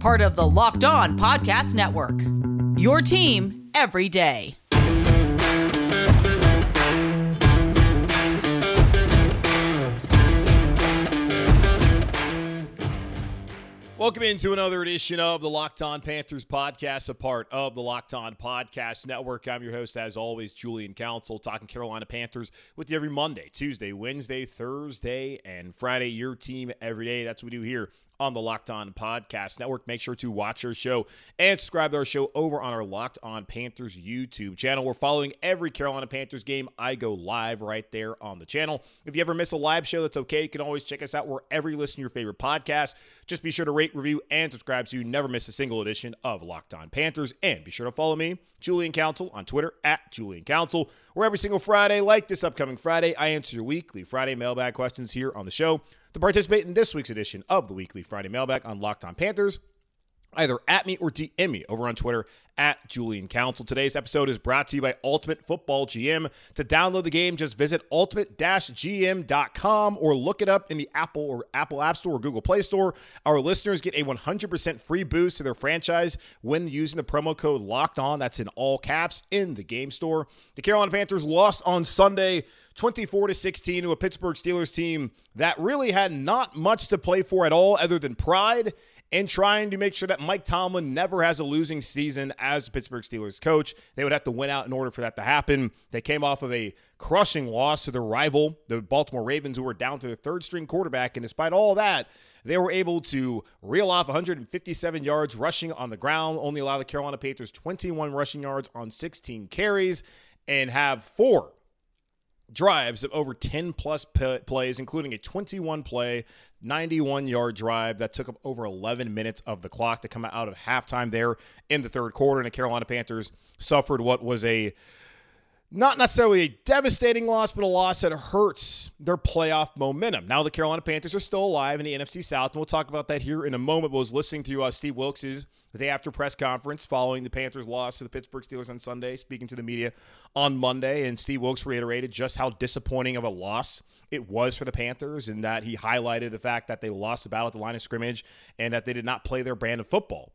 Part of the Locked On Podcast Network. Your team every day. Welcome into another edition of the Locked On Panthers podcast, a part of the Locked On Podcast Network. I'm your host, as always, Julian Council, talking Carolina Panthers with you every Monday, Tuesday, Wednesday, Thursday, and Friday. Your team every day. That's what we do here on the Locked On Podcast Network. Make sure to watch our show and subscribe to our show over on our Locked On Panthers YouTube channel. We're following every Carolina Panthers game. I go live right there on the channel. If you ever miss a live show, that's okay. You can always check us out wherever you listen to your favorite podcast. Just be sure to rate, review, and subscribe so you never miss a single edition of Locked On Panthers. And be sure to follow me, Julian Council, on Twitter at Julian Council, where every single Friday, like this upcoming Friday, I answer your weekly Friday mailbag questions here on the show. To participate in this week's edition of the weekly Friday mailbag on Locked On Panthers, either at me or DM me over on Twitter at Julian Council. Today's episode is brought to you by Ultimate Football GM. To download the game, just visit ultimate-gm.com or look it up in the Apple or Apple App Store or Google Play Store. Our listeners get a 100% free boost to their franchise when using the promo code Locked On. That's in all caps in the game store. The Carolina Panthers lost on Sunday 24 to 16 to a Pittsburgh Steelers team that really had not much to play for at all other than pride and trying to make sure that Mike Tomlin never has a losing season as Pittsburgh Steelers coach. They would have to win out in order for that to happen. They came off of a crushing loss to their rival, the Baltimore Ravens, who were down to their third string quarterback. And despite all that, they were able to reel off 157 yards rushing on the ground, only allow the Carolina Panthers 21 rushing yards on 16 carries, and have four drives of over 10 plus p- plays, including a 21 play, 91 yard drive that took up over 11 minutes of the clock to come out of halftime there in the third quarter. And the Carolina Panthers suffered what was a not necessarily a devastating loss, but a loss that hurts their playoff momentum. Now the Carolina Panthers are still alive in the NFC South, and we'll talk about that here in a moment. But I was listening to uh, Steve Wilks's day after press conference following the Panthers' loss to the Pittsburgh Steelers on Sunday, speaking to the media on Monday, and Steve Wilks reiterated just how disappointing of a loss it was for the Panthers, and that he highlighted the fact that they lost the battle at the line of scrimmage and that they did not play their brand of football.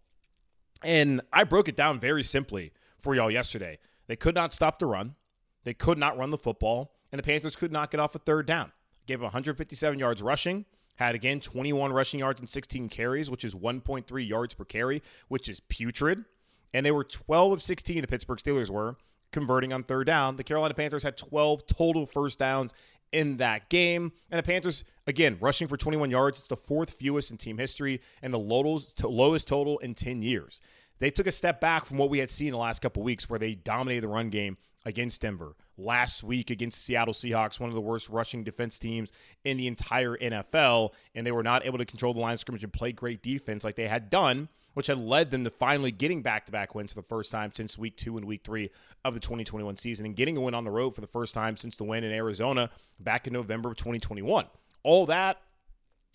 And I broke it down very simply for y'all yesterday. They could not stop the run. They could not run the football, and the Panthers could not get off a third down. Gave 157 yards rushing, had again 21 rushing yards and 16 carries, which is 1.3 yards per carry, which is putrid. And they were 12 of 16, the Pittsburgh Steelers were, converting on third down. The Carolina Panthers had 12 total first downs in that game. And the Panthers, again, rushing for 21 yards. It's the fourth fewest in team history and the lowest total in 10 years. They took a step back from what we had seen the last couple weeks where they dominated the run game against Denver. Last week against the Seattle Seahawks, one of the worst rushing defense teams in the entire NFL, and they were not able to control the line of scrimmage and play great defense like they had done, which had led them to finally getting back to back wins for the first time since week two and week three of the 2021 season and getting a win on the road for the first time since the win in Arizona back in November of 2021. All that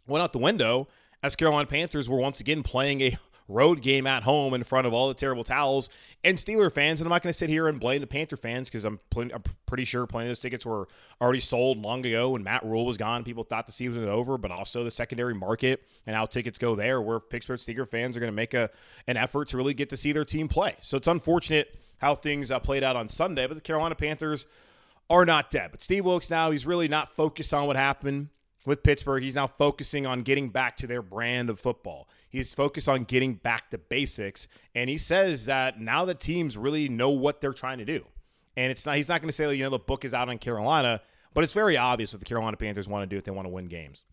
went out the window as Carolina Panthers were once again playing a road game at home in front of all the terrible towels and Steeler fans. And I'm not going to sit here and blame the Panther fans because I'm, pl- I'm, pretty sure plenty of those tickets were already sold long ago when Matt Rhule was gone. People thought the season was over, but also the secondary market and how tickets go there, where Pittsburgh Steeler fans are going to make a an effort to really get to see their team play. So it's unfortunate how things uh, played out on Sunday, but the Carolina Panthers are not dead. But Steve Wilks now, he's really not focused on what happened with Pittsburgh. He's now focusing on getting back to their brand of football. He's focused on getting back to basics. And he says that now the teams really know what they're trying to do. And it's not he's not going to say, you know, the book is out on Carolina, but it's very obvious what the Carolina Panthers want to do if they want to win games.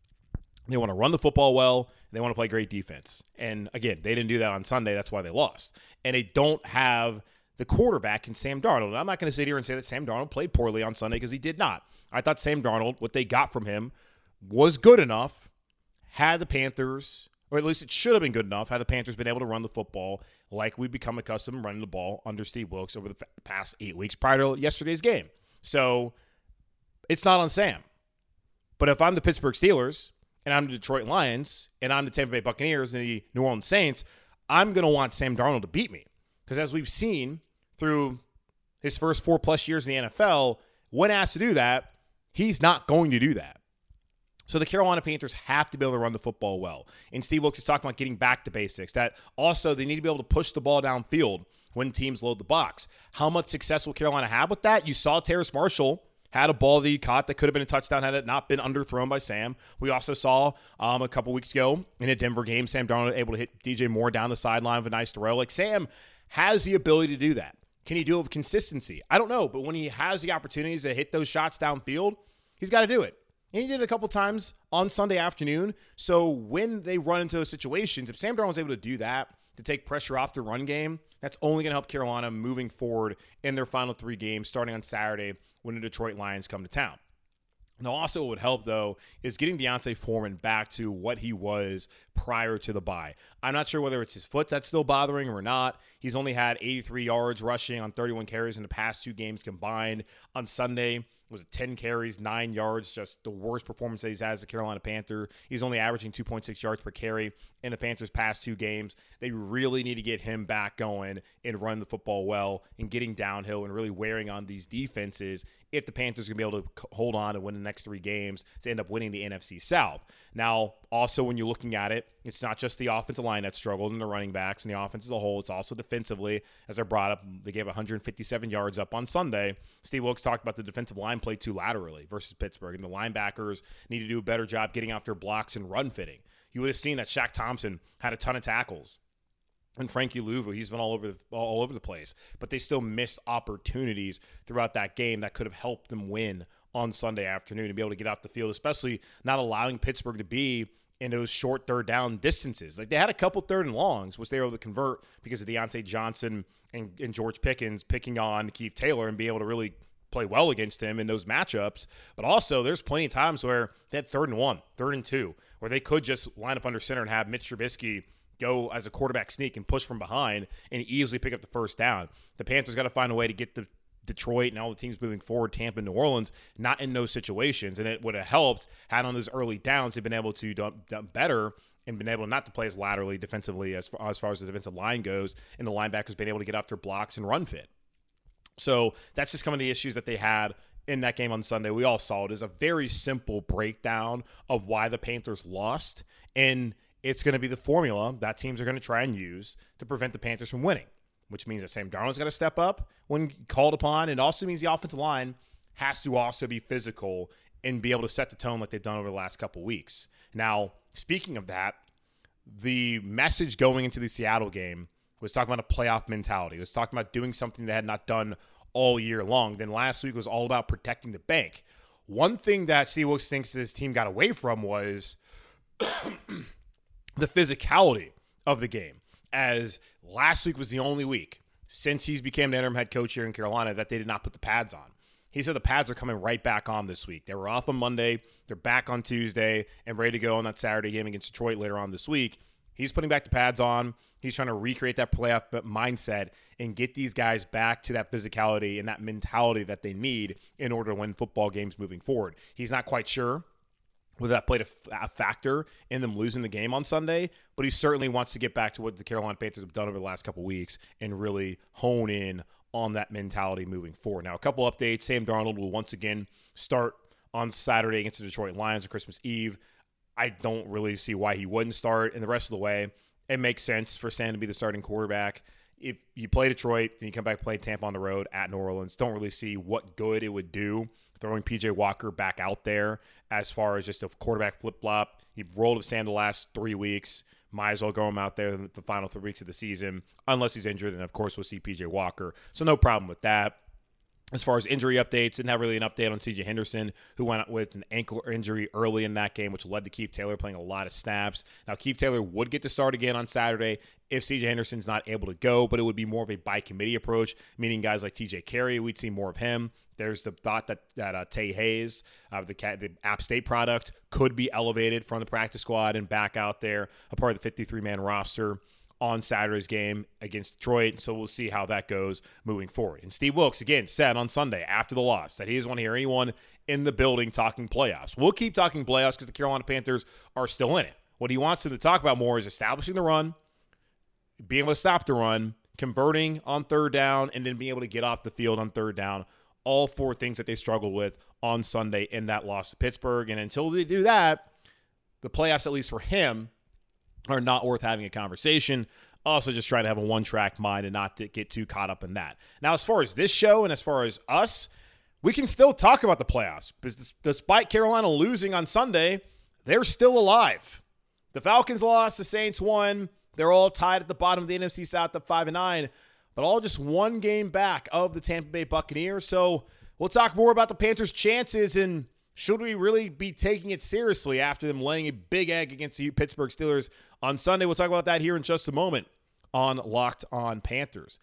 They want to run the football well. They want to play great defense. And again, they didn't do that on Sunday. That's why they lost. And they don't have the quarterback in Sam Darnold. And I'm not going to sit here and say that Sam Darnold played poorly on Sunday because he did not. I thought Sam Darnold, what they got from him, was good enough, had the Panthers or at least it should have been good enough had the Panthers been able to run the football like we've become accustomed running the ball under Steve Wilks over the past eight weeks prior to yesterday's game. So it's not on Sam. But if I'm the Pittsburgh Steelers and I'm the Detroit Lions and I'm the Tampa Bay Buccaneers and the New Orleans Saints, I'm going to want Sam Darnold to beat me. Because as we've seen through his first four plus years in the NFL, when asked to do that, he's not going to do that. So the Carolina Panthers have to be able to run the football well. And Steve Wilks is talking about getting back to basics. That also they need to be able to push the ball downfield when teams load the box. How much success will Carolina have with that? You saw Terrace Marshall had a ball that he caught that could have been a touchdown had it not been underthrown by Sam. We also saw um, a couple weeks ago in a Denver game, Sam Darnold able to hit DJ Moore down the sideline with a nice throw. Like Sam has the ability to do that. Can he do it with consistency? I don't know, but when he has the opportunities to hit those shots downfield, he's got to do it. And he did it a couple times on Sunday afternoon. So when they run into those situations, if Sam Darnold was able to do that to take pressure off the run game, that's only going to help Carolina moving forward in their final three games starting on Saturday when the Detroit Lions come to town. Now, also, what would help though is getting D'Onta Foreman back to what he was prior to the bye. I'm not sure whether it's his foot that's still bothering or not. He's only had 83 yards rushing on 31 carries in the past two games combined. On Sunday, was it 10 carries, nine yards, just the worst performance that he's had as a Carolina Panther. He's only averaging 2.6 yards per carry in the Panthers' past two games. They really need to get him back going and run the football well and getting downhill and really wearing on these defenses if the Panthers to be able to hold on and win the next three games to end up winning the NFC South. Now, also, when you're looking at it, it's not just the offensive line that struggled and the running backs and the offense as a whole. It's also defensively, as I brought up, they gave 157 yards up on Sunday. Steve Wilks talked about the defensive line played too laterally versus Pittsburgh, and the linebackers need to do a better job getting after blocks and run fitting. You would have seen that Shaq Thompson had a ton of tackles and Frankie Luvu, he's been all over the, all over the place, but they still missed opportunities throughout that game that could have helped them win on Sunday afternoon and be able to get off the field, especially not allowing Pittsburgh to be in those short third down distances. Like they had a couple third and longs, which they were able to convert because of Diontae Johnson and, and George Pickens picking on Keith Taylor and be able to really play well against him in those matchups. But also, there's plenty of times where they had third and one, third and two, where they could just line up under center and have Mitch Trubisky go as a quarterback sneak and push from behind and easily pick up the first down. The Panthers got to find a way to get the Detroit and all the teams moving forward, Tampa, New Orleans, not in those situations. And it would have helped had on those early downs they've been able to do, do better and been able not to play as laterally defensively as far, as far as the defensive line goes, and the linebackers been able to get after blocks and run fit. So that's just some of the issues that they had in that game on Sunday. We all saw it as a very simple breakdown of why the Panthers lost, and it's going to be the formula that teams are going to try and use to prevent the Panthers from winning which means that Sam Darnold's got to step up when called upon. It also means the offensive line has to also be physical and be able to set the tone like they've done over the last couple weeks. Now, speaking of that, the message going into the Seattle game was talking about a playoff mentality. It was talking about doing something they had not done all year long. Then last week was all about protecting the bank. One thing that Steve Wilks thinks this team got away from was the physicality of the game as last week was the only week since he's became the interim head coach here in Carolina that they did not put the pads on. He said the pads are coming right back on this week. They were off on Monday, they're back on Tuesday, and ready to go on that Saturday game against Detroit later on this week. He's putting back the pads on. He's trying to recreate that playoff mindset and get these guys back to that physicality and that mentality that they need in order to win football games moving forward. He's not quite sure whether that played a, a, factor in them losing the game on Sunday, but he certainly wants to get back to what the Carolina Panthers have done over the last couple weeks and really hone in on that mentality moving forward. Now, a couple updates. Sam Darnold will once again start on Saturday against the Detroit Lions on Christmas Eve. I don't really see why he wouldn't start. And the rest of the way, it makes sense for Sam to be the starting quarterback. If you play Detroit, then you come back play Tampa on the road at New Orleans. Don't really see what good it would do throwing PJ Walker back out there as far as just a quarterback flip flop. He rolled with Sam the last three weeks. Might as well go him out there the final three weeks of the season, unless he's injured. And of course, we'll see PJ Walker. So no problem with that. As far as injury updates, didn't have really an update on CJ Henderson, who went out with an ankle injury early in that game, which led to Keith Taylor playing a lot of snaps. Now, Keith Taylor would get to start again on Saturday if CJ Henderson's not able to go, but it would be more of a by committee approach, meaning guys like TJ Carrie, we'd see more of him. There's the thought that that uh, Tae Hayes, uh, the the App State product, could be elevated from the practice squad and back out there, a part of the 53 man roster on Saturday's game against Detroit. So we'll see how that goes moving forward. And Steve Wilks again, said on Sunday after the loss that he doesn't want to hear anyone in the building talking playoffs. We'll keep talking playoffs because the Carolina Panthers are still in it. What he wants them to talk about more is establishing the run, being able to stop the run, converting on third down, and then being able to get off the field on third down. All four things that they struggled with on Sunday in that loss to Pittsburgh. And until they do that, the playoffs, at least for him, are not worth having a conversation. Also, just try to have a one track mind and not to get too caught up in that. Now, as far as this show and as far as us, we can still talk about the playoffs because despite Carolina losing on Sunday, they're still alive. The Falcons lost, the Saints won. They're all tied at the bottom of the NFC South at 5 and 9, but all just one game back of the Tampa Bay Buccaneers. So, we'll talk more about the Panthers' chances and should we really be taking it seriously after them laying a big egg against the Pittsburgh Steelers on Sunday? We'll talk about that here in just a moment on Locked On Panthers.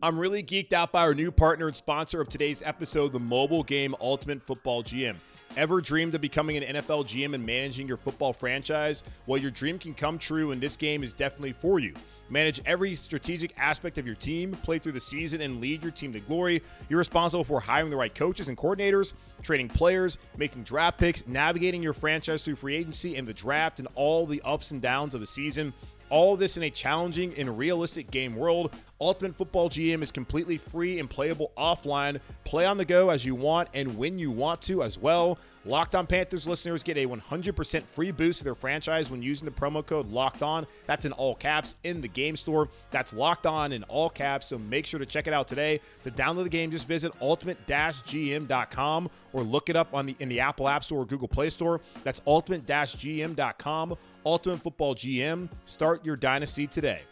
I'm really geeked out by our new partner and sponsor of today's episode, the mobile game Ultimate Football GM. Ever dreamed of becoming an NFL GM and managing your football franchise? Well, your dream can come true, and this game is definitely for you. Manage every strategic aspect of your team, play through the season, and lead your team to glory. You're responsible for hiring the right coaches and coordinators, trading players, making draft picks, navigating your franchise through free agency and the draft, and all the ups and downs of the season. All this in a challenging and realistic game world. Ultimate Football GM is completely free and playable offline. Play on the go as you want and when you want to as well. Locked On Panthers listeners get a 100% free boost to their franchise when using the promo code Locked On. That's in all caps in the game store. That's Locked On in all caps. So make sure to check it out today. To download the game, just visit ultimate-gm.com or look it up on the in the Apple App Store or Google Play Store. That's ultimate-gm.com. Ultimate Football GM. Start your dynasty today.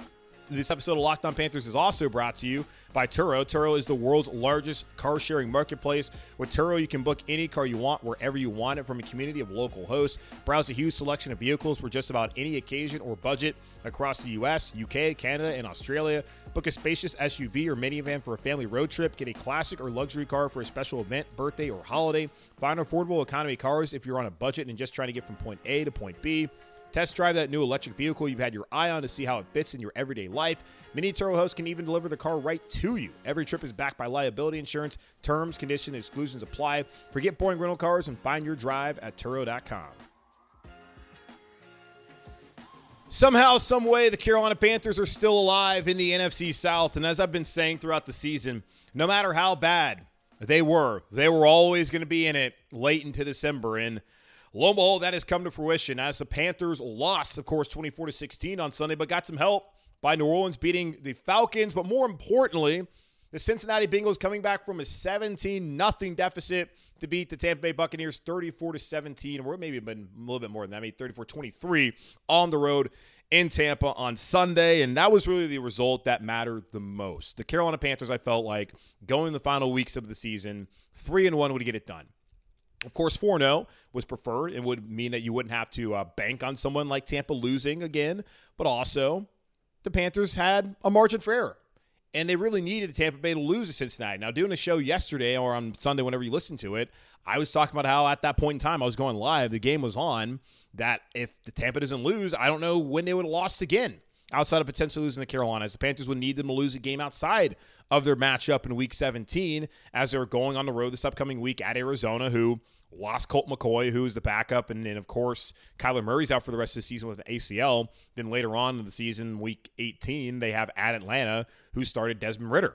This episode of Locked On Panthers is also brought to you by Turo. Turo is the world's largest car sharing marketplace. With Turo, you can book any car you want wherever you want it from a community of local hosts. Browse a huge selection of vehicles for just about any occasion or budget across the U.S., U.K., Canada, and Australia. Book a spacious SUV or minivan for a family road trip. Get a classic or luxury car for a special event, birthday, or holiday. Find affordable economy cars if you're on a budget and just trying to get from point A to point B. Test drive that new electric vehicle you've had your eye on to see how it fits in your everyday life. Mini Turo Host can even deliver the car right to you. Every trip is backed by liability insurance. Terms, conditions, exclusions apply. Forget boring rental cars and find your drive at Turo.com. Somehow, some way, the Carolina Panthers are still alive in the NFC South. And as I've been saying throughout the season, no matter how bad they were, they were always going to be in it late into December. And lo and behold, that has come to fruition as the Panthers lost, of course, 24 to 16 on Sunday, but got some help by New Orleans beating the Falcons. But more importantly, the Cincinnati Bengals coming back from a 17 nothing deficit to beat the Tampa Bay Buccaneers 34 to 17, or maybe been a little bit more than that, maybe 34 23 on the road in Tampa on Sunday. And that was really the result that mattered the most. The Carolina Panthers, I felt like going the final weeks of the season, 3 and 1 would get it done. Of course, 4 0 was preferred It would mean that you wouldn't have to uh, bank on someone like Tampa losing again, but also the Panthers had a margin for error and they really needed Tampa Bay to lose to Cincinnati. Now, doing a show yesterday or on Sunday, whenever you listen to it, I was talking about how at that point in time I was going live, the game was on. That if the Tampa doesn't lose, I don't know when they would have lost again. Outside of potentially losing the Carolinas, the Panthers would need them to lose a game outside of their matchup in Week 17 as they're going on the road this upcoming week at Arizona, who lost Colt McCoy, who is the backup, and then of course Kyler Murray's out for the rest of the season with an ACL. Then later on in the season, week 18, they have at Atlanta, who started Desmond Ridder.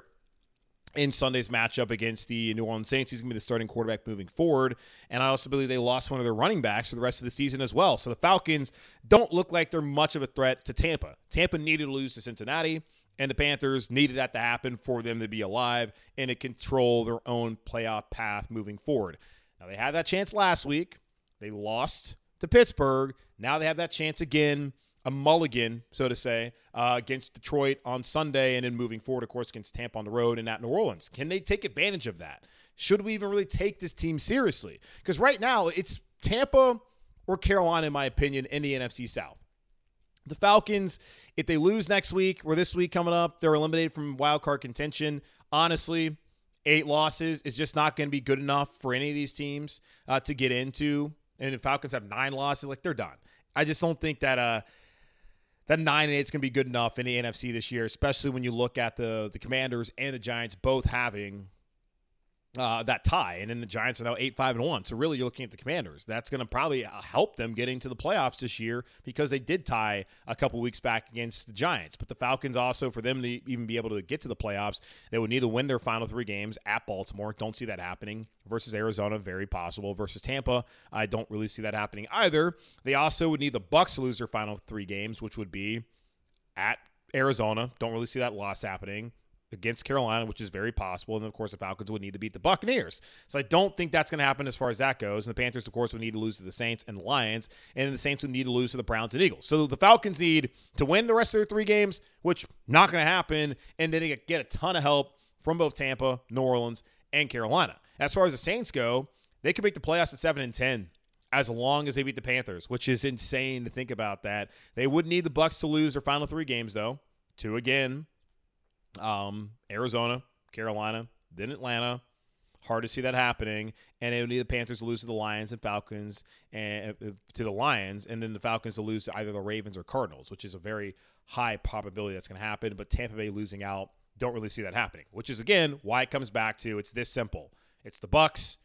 In Sunday's matchup against the New Orleans Saints, he's going to be the starting quarterback moving forward. And I also believe they lost one of their running backs for the rest of the season as well. So the Falcons don't look like they're much of a threat to Tampa. Tampa needed to lose to Cincinnati, and the Panthers needed that to happen for them to be alive and to control their own playoff path moving forward. Now, they had that chance last week. They lost to Pittsburgh. Now they have that chance again a mulligan, so to say, uh, against Detroit on Sunday, and then moving forward, of course, against Tampa on the road and at New Orleans. Can they take advantage of that? Should we even really take this team seriously? Because right now, it's Tampa or Carolina, in my opinion, in the NFC South. The Falcons, if they lose next week or this week coming up, they're eliminated from wild card contention. Honestly, eight losses is just not going to be good enough for any of these teams uh, to get into. And the Falcons have nine losses, like they're done. I just don't think that uh, that nine and eight is going to be good enough in the NFC this year, especially when you look at the the Commanders and the Giants both having uh, that tie, and then the Giants are now eight five and one. So really, you're looking at the Commanders. That's going to probably uh, help them getting to the playoffs this year because they did tie a couple weeks back against the Giants. But the Falcons also, for them to even be able to get to the playoffs, they would need to win their final three games at Baltimore. Don't see that happening versus Arizona. Very possible versus Tampa. I don't really see that happening either. They also would need the Bucs to lose their final three games, which would be at Arizona. Don't really see that loss happening against Carolina, which is very possible. And of course, the Falcons would need to beat the Buccaneers. So I don't think that's going to happen as far as that goes. And the Panthers, of course, would need to lose to the Saints and the Lions. And the Saints would need to lose to the Browns and Eagles. So the Falcons need to win the rest of their three games, which not going to happen. And then they get a ton of help from both Tampa, New Orleans, and Carolina. As far as the Saints go, they could make the playoffs at 7 and 10 as long as they beat the Panthers, which is insane to think about that. They would need the Bucs to lose their final three games, though, to again um, Arizona, Carolina, then Atlanta. Hard to see that happening, and it would need the Panthers to lose to the Lions and Falcons, and uh, to the Lions, and then the Falcons to lose to either the Ravens or Cardinals, which is a very high probability that's going to happen. But Tampa Bay losing out, don't really see that happening. Which is again why it comes back to it's this simple: it's the Bucs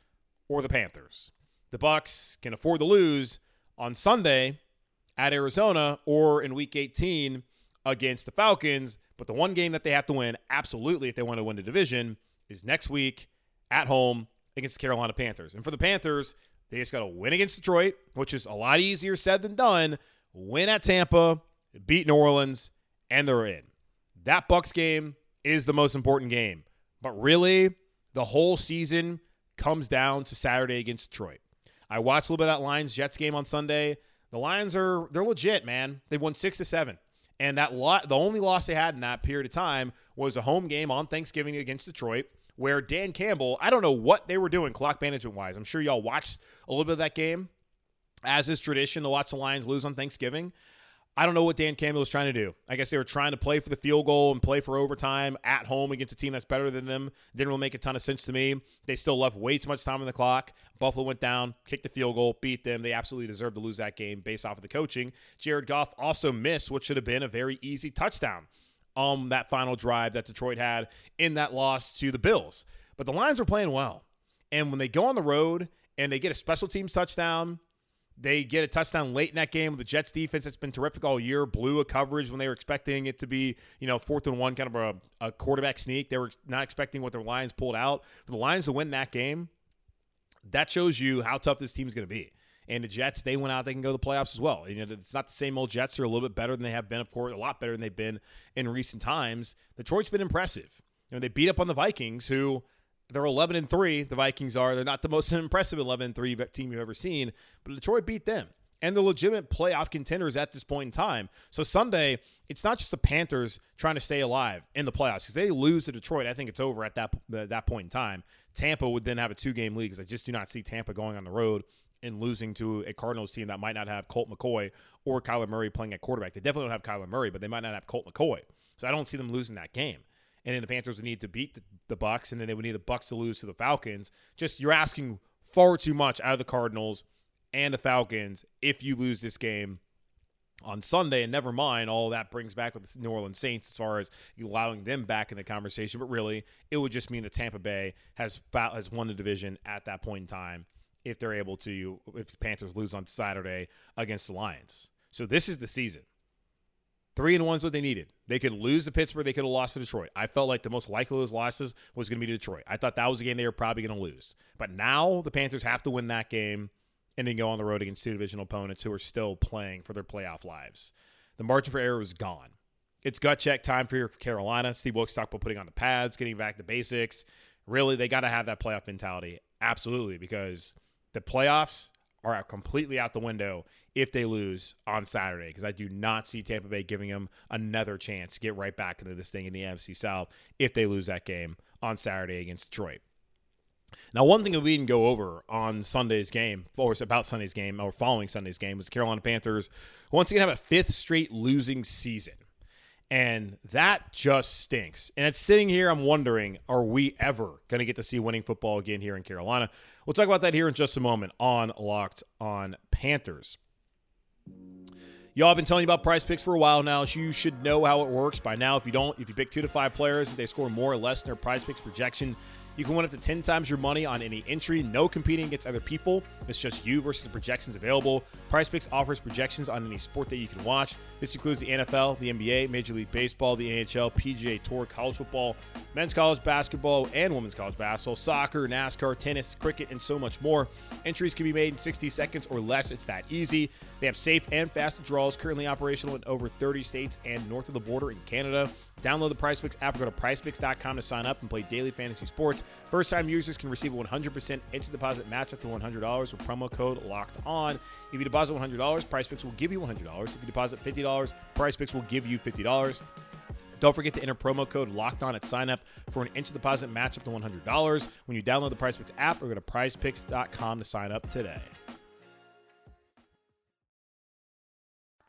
or the Panthers. The Bucs can afford to lose on Sunday at Arizona or in Week 18 against the Falcons but the one game that they have to win, absolutely, if they want to win the division, is next week at home against the Carolina Panthers. And for the Panthers, they just got to win against Detroit, which is a lot easier said than done. Win at Tampa, beat New Orleans, and they're in. That Bucs game is the most important game. But really, the whole season comes down to Saturday against Detroit. I watched a little bit of that Lions Jets game on Sunday. The Lions are they're legit, man. They won six to seven. And that the only loss they had in that period of time was a home game on Thanksgiving against Detroit, where Dan Campbell, I don't know what they were doing clock management wise. I'm sure y'all watched a little bit of that game, as is tradition to watch the Lions lose on Thanksgiving. I don't know what Dan Campbell was trying to do. I guess they were trying to play for the field goal and play for overtime at home against a team that's better than them. Didn't really make a ton of sense to me. They still left way too much time on the clock. Buffalo went down, kicked the field goal, beat them. They absolutely deserved to lose that game based off of the coaching. Jared Goff also missed what should have been a very easy touchdown on that final drive that Detroit had in that loss to the Bills. But the Lions are playing well. And when they go on the road and they get a special teams touchdown, they get a touchdown late in that game with the Jets defense that's been terrific all year. Blew a coverage when they were expecting it to be, you know, fourth and one, kind of a, a quarterback sneak. They were not expecting what the Lions pulled out. For the Lions to win that game, that shows you how tough this team is going to be. And the Jets, they went out, they can go to the playoffs as well. You know, it's not the same old Jets. They're a little bit better than they have been, of course, a lot better than they've been in recent times. Detroit's been impressive. You know, they beat up on the Vikings, who they're 11 and 3 the vikings are. They're not the most impressive 11 and 3 team you've ever seen but detroit beat them. And the legitimate playoff contenders at this point in time. So sunday it's not just the panthers trying to stay alive in the playoffs. Because they lose to detroit i think it's over at that that point in time. Tampa would then have a two game lead because i just do not see tampa going on the road and losing to a Cardinals team that might not have Colt McCoy or Kyler Murray playing at quarterback. They definitely don't have Kyler Murray, but they might not have Colt McCoy. So I don't see them losing that game and then the Panthers would need to beat the, the Bucs, and then they would need the Bucs to lose to the Falcons. Just you're asking far too much out of the Cardinals and the Falcons if you lose this game on Sunday, and never mind all that brings back with the New Orleans Saints as far as allowing them back in the conversation. But really, it would just mean that Tampa Bay has has won the division at that point in time if they're able to if the Panthers lose on Saturday against the Lions. So this is the season. Three and one's what they needed. They could lose to Pittsburgh. They could have lost to Detroit. I felt like the most likely of those losses was going to be to Detroit. I thought that was a game they were probably going to lose. But now the Panthers have to win that game and then go on the road against two divisional opponents who are still playing for their playoff lives. The margin for error was gone. It's gut check time for your Carolina. Steve Wilks talked about putting on the pads, getting back to basics. Really, they got to have that playoff mentality. Absolutely, because the playoffs are out completely out the window if they lose on Saturday because I do not see Tampa Bay giving them another chance to get right back into this thing in the NFC South if they lose that game on Saturday against Detroit. Now, one thing that we didn't go over on Sunday's game, or about Sunday's game, or following Sunday's game, was the Carolina Panthers once again have a fifth straight losing season. And that just stinks. And it's sitting here, I'm wondering, are we ever going to get to see winning football again here in Carolina? We'll talk about that here in just a moment on Locked on Panthers. Y'all have been telling you about PrizePicks for a while now. So you should know how it works by now. If you don't, if you pick two to five players, if they score more or less than their PrizePicks projection, you can win up to 10 times your money on any entry, no competing against other people. It's just you versus the projections available. Prize Picks offers projections on any sport that you can watch. This includes the NFL, the NBA, Major League Baseball, the NHL, PGA Tour, college football, men's college basketball, and women's college basketball, soccer, NASCAR, tennis, cricket, and so much more. Entries can be made in 60 seconds or less. It's that easy. They have safe and fast withdrawals currently operational in over 30 states and north of the border in Canada. Download the PrizePicks app or go to PrizePicks.com to sign up and play daily fantasy sports. First-time users can receive a 100% instant deposit match up to $100 with promo code Locked On. If you deposit $100, PrizePicks will give you $100. If you deposit $50, PrizePicks will give you $50. Don't forget to enter promo code Locked On at sign up for an instant deposit match up to $100 when you download the PrizePicks app or go to PrizePicks.com to sign up today.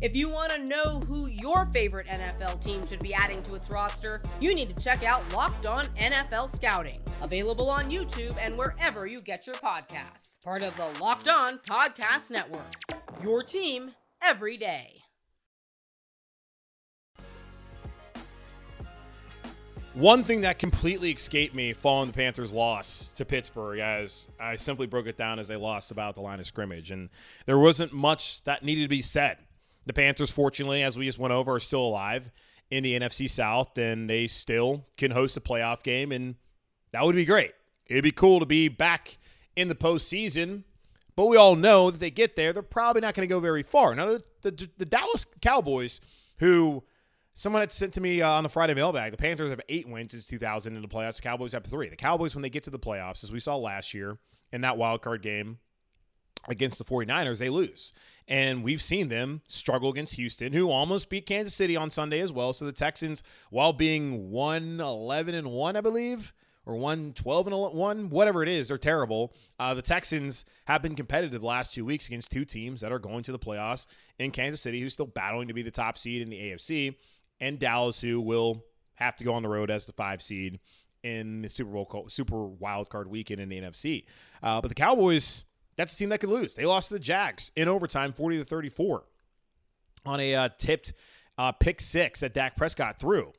If you want to know who your favorite NFL team should be adding to its roster, you need to check out Locked On NFL Scouting, available on YouTube and wherever you get your podcasts. Part of the Locked On Podcast Network. Your team every day. One thing that completely escaped me following the Panthers' loss to Pittsburgh, as I simply broke it down as they lost about the line of scrimmage, and there wasn't much that needed to be said. The Panthers, fortunately, as we just went over, are still alive in the NFC South, and they still can host a playoff game, and that would be great. It'd be cool to be back in the postseason, but we all know that they get there, they're probably not going to go very far. Now, the, the, the Dallas Cowboys, who Someone had sent to me uh, on the Friday mailbag. The Panthers have eight wins since 2000 in the playoffs. The Cowboys have three. The Cowboys, when they get to the playoffs, as we saw last year in that wild card game against the 49ers, they lose. And we've seen them struggle against Houston, who almost beat Kansas City on Sunday as well. So the Texans, while being 111 and 1, I believe, or 112 and 1, whatever it is, they're terrible. Uh, the Texans have been competitive the last two weeks against two teams that are going to the playoffs in Kansas City, who's still battling to be the top seed in the AFC and Dallas, who will have to go on the road as the five seed in the Super Bowl Super Wild Card weekend in the NFC. Uh, but the Cowboys, that's a team that could lose. They lost to the Jags in overtime, forty to thirty four, on a uh, tipped uh, pick six that Dak Prescott threw.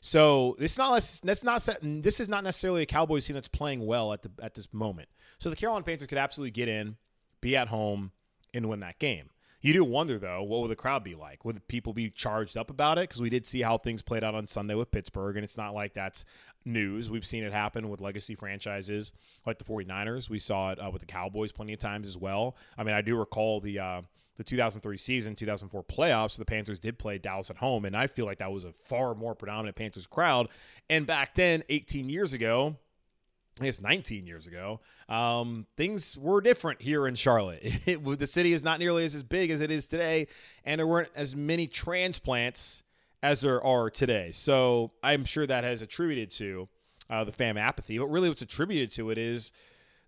So this is not that's not this is not necessarily a Cowboys team that's playing well at the at this moment. So the Carolina Panthers could absolutely get in, be at home, and win that game. You do wonder though, what would the crowd be like? Would people be charged up about it? Because we did see how things played out on Sunday with Pittsburgh, and it's not like that's news. We've seen it happen with legacy franchises like the 49ers. We saw it uh, with the Cowboys plenty of times as well. I mean, I do recall the uh, the 2003 season, 2004 playoffs. The Panthers did play Dallas at home, and I feel like that was a far more predominant Panthers crowd. And back then, 18 years ago, I guess 19 years ago, um, things were different here in Charlotte. It, the city is not nearly as, as big as it is today, and there weren't as many transplants as there are today. So I'm sure that has attributed to uh, the fan apathy. But really, what's attributed to it is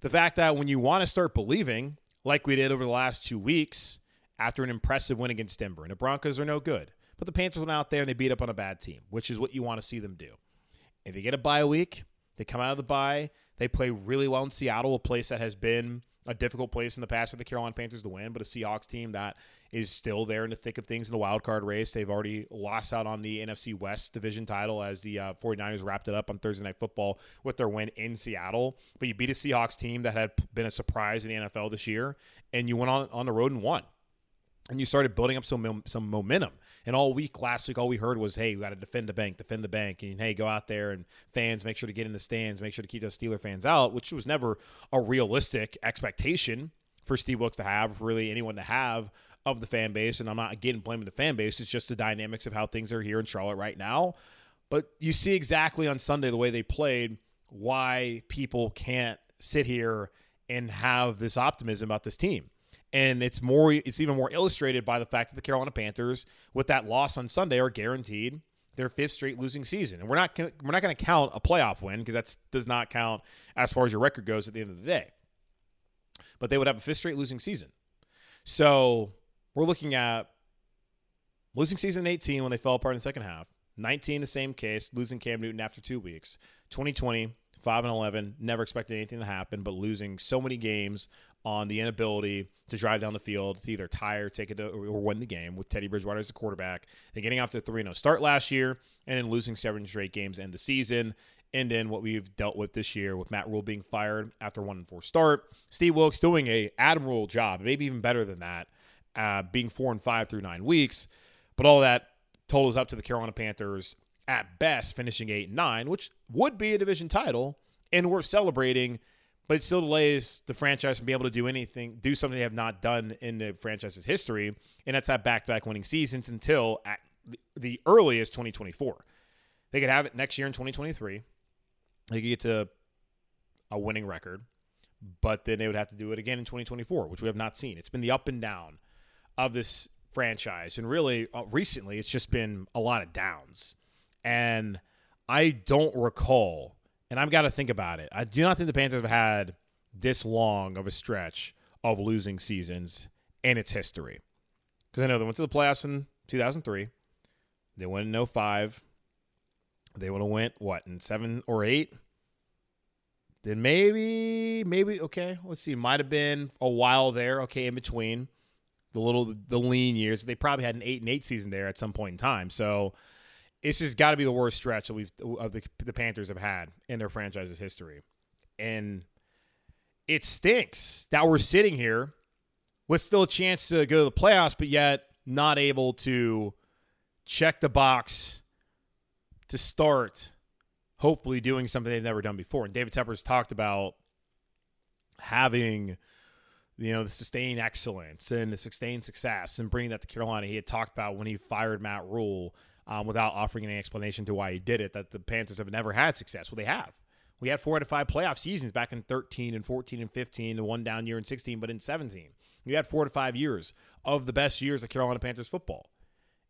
the fact that when you want to start believing, like we did over the last two weeks after an impressive win against Denver, and the Broncos are no good, but the Panthers went out there and they beat up on a bad team, which is what you want to see them do. If they get a bye week, they come out of the bye. They play really well in Seattle, a place that has been a difficult place in the past for the Carolina Panthers to win, but a Seahawks team that is still there in the thick of things in the wild card race. They've already lost out on the NFC West division title as the uh, 49ers wrapped it up on Thursday Night Football with their win in Seattle. But you beat a Seahawks team that had been a surprise in the NFL this year, and you went on, on the road and won. And you started building up some some momentum. And all week last week, all we heard was, "Hey, we got to defend the bank, defend the bank," and hey, go out there and fans make sure to get in the stands, make sure to keep those Steeler fans out, which was never a realistic expectation for Steve Wilks to have, for really anyone to have of the fan base. And I'm not again blaming the fan base; it's just the dynamics of how things are here in Charlotte right now. But you see exactly on Sunday the way they played why people can't sit here and have this optimism about this team and it's more it's even more illustrated by the fact that the Carolina Panthers with that loss on Sunday are guaranteed their fifth straight losing season. And we're not we're not going to count a playoff win because that does not count as far as your record goes at the end of the day. But they would have a fifth straight losing season. So, we're looking at losing season 18 when they fell apart in the second half. 19 the same case, losing Cam Newton after 2 weeks. 2020 5 and 11, never expected anything to happen, but losing so many games on the inability to drive down the field to either tie or take it to, or win the game with Teddy Bridgewater as the quarterback. Then getting off to a 3 0 start last year and then losing seven straight games in the season. And then what we've dealt with this year with Matt Rhule being fired after one and four start. Steve Wilks doing a admirable job, maybe even better than that, uh, being four and five through nine weeks. But all that totals up to the Carolina Panthers at best finishing eight and nine, which would be a division title and worth celebrating but it still delays the franchise from being able to do anything, do something they have not done in the franchise's history, and that's have back-to-back winning seasons until at the earliest 2024. They could have it next year in 2023. They could get to a winning record, but then they would have to do it again in 2024, which we have not seen. It's been the up and down of this franchise, and really uh, recently, it's just been a lot of downs. And I don't recall and I've got to think about it. I do not think the Panthers have had this long of a stretch of losing seasons in its history. Because I know they went to the playoffs in 2003. They went in 05. They would have went, what, in 7 or 8? Then maybe, maybe, okay, let's see. Might have been a while there, okay, in between the little, the lean years. They probably had an 8 and 8 season there at some point in time. So this has got to be the worst stretch that we've of the the Panthers have had in their franchise's history, and it stinks that we're sitting here with still a chance to go to the playoffs, but yet not able to check the box to start. Hopefully, doing something they've never done before. And David Tepper's talked about having you know, the sustained excellence and the sustained success and bringing that to Carolina. He had talked about when he fired Matt Rhule um, without offering any explanation to why he did it, that the Panthers have never had success. Well, they have. We had four out of five playoff seasons back in 13 and 14 and 15, the one down year in 16, but in 17. We had four to five years of the best years of Carolina Panthers football.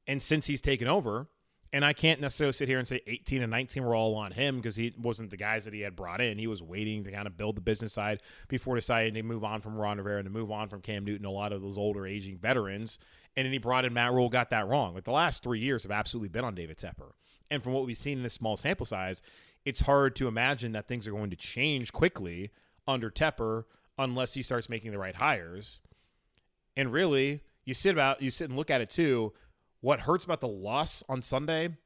And since he's taken over, and I can't necessarily sit here and say 18 and 19 were all on him because he wasn't the guys that he had brought in. He was waiting to kind of build the business side before deciding to move on from Ron Rivera and to move on from Cam Newton, a lot of those older aging veterans. And then he brought in Matt Rhule, got that wrong. Like the last three years have absolutely been on David Tepper. And from what we've seen in this small sample size, it's hard to imagine that things are going to change quickly under Tepper unless he starts making the right hires. And really, you sit about you sit and look at it too. What hurts about the loss on Sunday,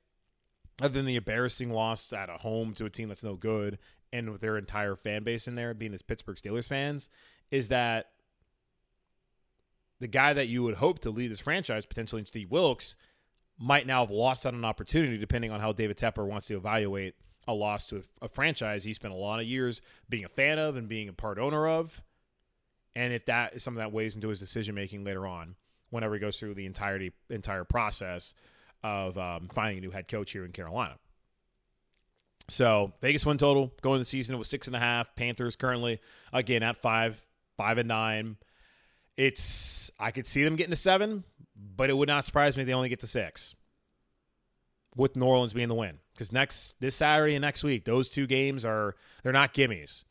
other than the embarrassing loss at a home to a team that's no good, and with their entire fan base in there being this Pittsburgh Steelers fans, is that the guy that you would hope to lead this franchise, potentially in Steve Wilks, might now have lost out on an opportunity depending on how David Tepper wants to evaluate a loss to a, a, franchise he spent a lot of years being a fan of and being a part owner of. And if that is something that weighs into his decision making later on, whenever he goes through the entirety entire process of um, finding a new head coach here in Carolina. So Vegas win total going the season was six and a half. Panthers currently again at five, five and nine it's I could see them getting to seven, but it would not surprise me if they only get to six. With New Orleans being the win, because next this Saturday and next week, those two games are they're not gimmies,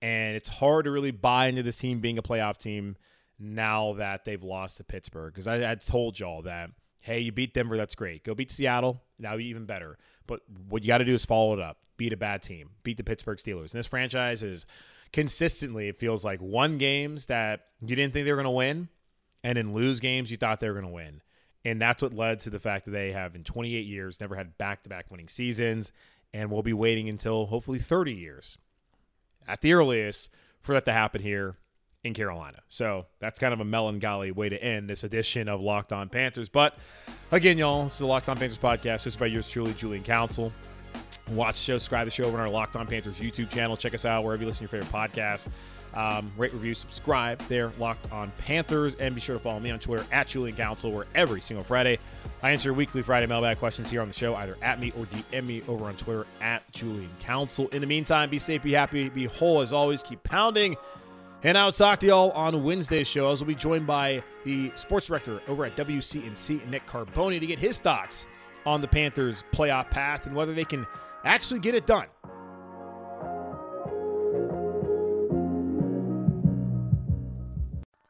and it's hard to really buy into this team being a playoff team now that they've lost to Pittsburgh. Because I told y'all that hey, you beat Denver, that's great. Go beat Seattle, would be even better. But what you got to do is follow it up. Beat a bad team. Beat the Pittsburgh Steelers. And this franchise is consistently it feels like won games that you didn't think they were going to win and then lose games you thought they were going to win. And that's what led to the fact that they have in 28 years never had back-to-back winning seasons and we'll be waiting until hopefully 30 years at the earliest for that to happen here in Carolina. So that's kind of a melancholy way to end this edition of Locked On Panthers. But again, y'all, this is the Locked On Panthers podcast, This is by yours truly, Julian Council. Watch the show, subscribe to the show over on our Locked On Panthers YouTube channel. Check us out wherever you listen to your favorite podcast. Um, rate, review, subscribe there, Locked On Panthers, and be sure to follow me on Twitter at Julian Council, where every single Friday I answer weekly Friday mailbag questions here on the show, either at me or DM me over on Twitter at Julian Council. In the meantime, be safe, be happy, be whole as always. Keep pounding. And I'll talk to y'all on Wednesday's show. I will be joined by the sports director over at WCNC, Nick Carboni, to get his thoughts on the Panthers' playoff path and whether they can actually get it done.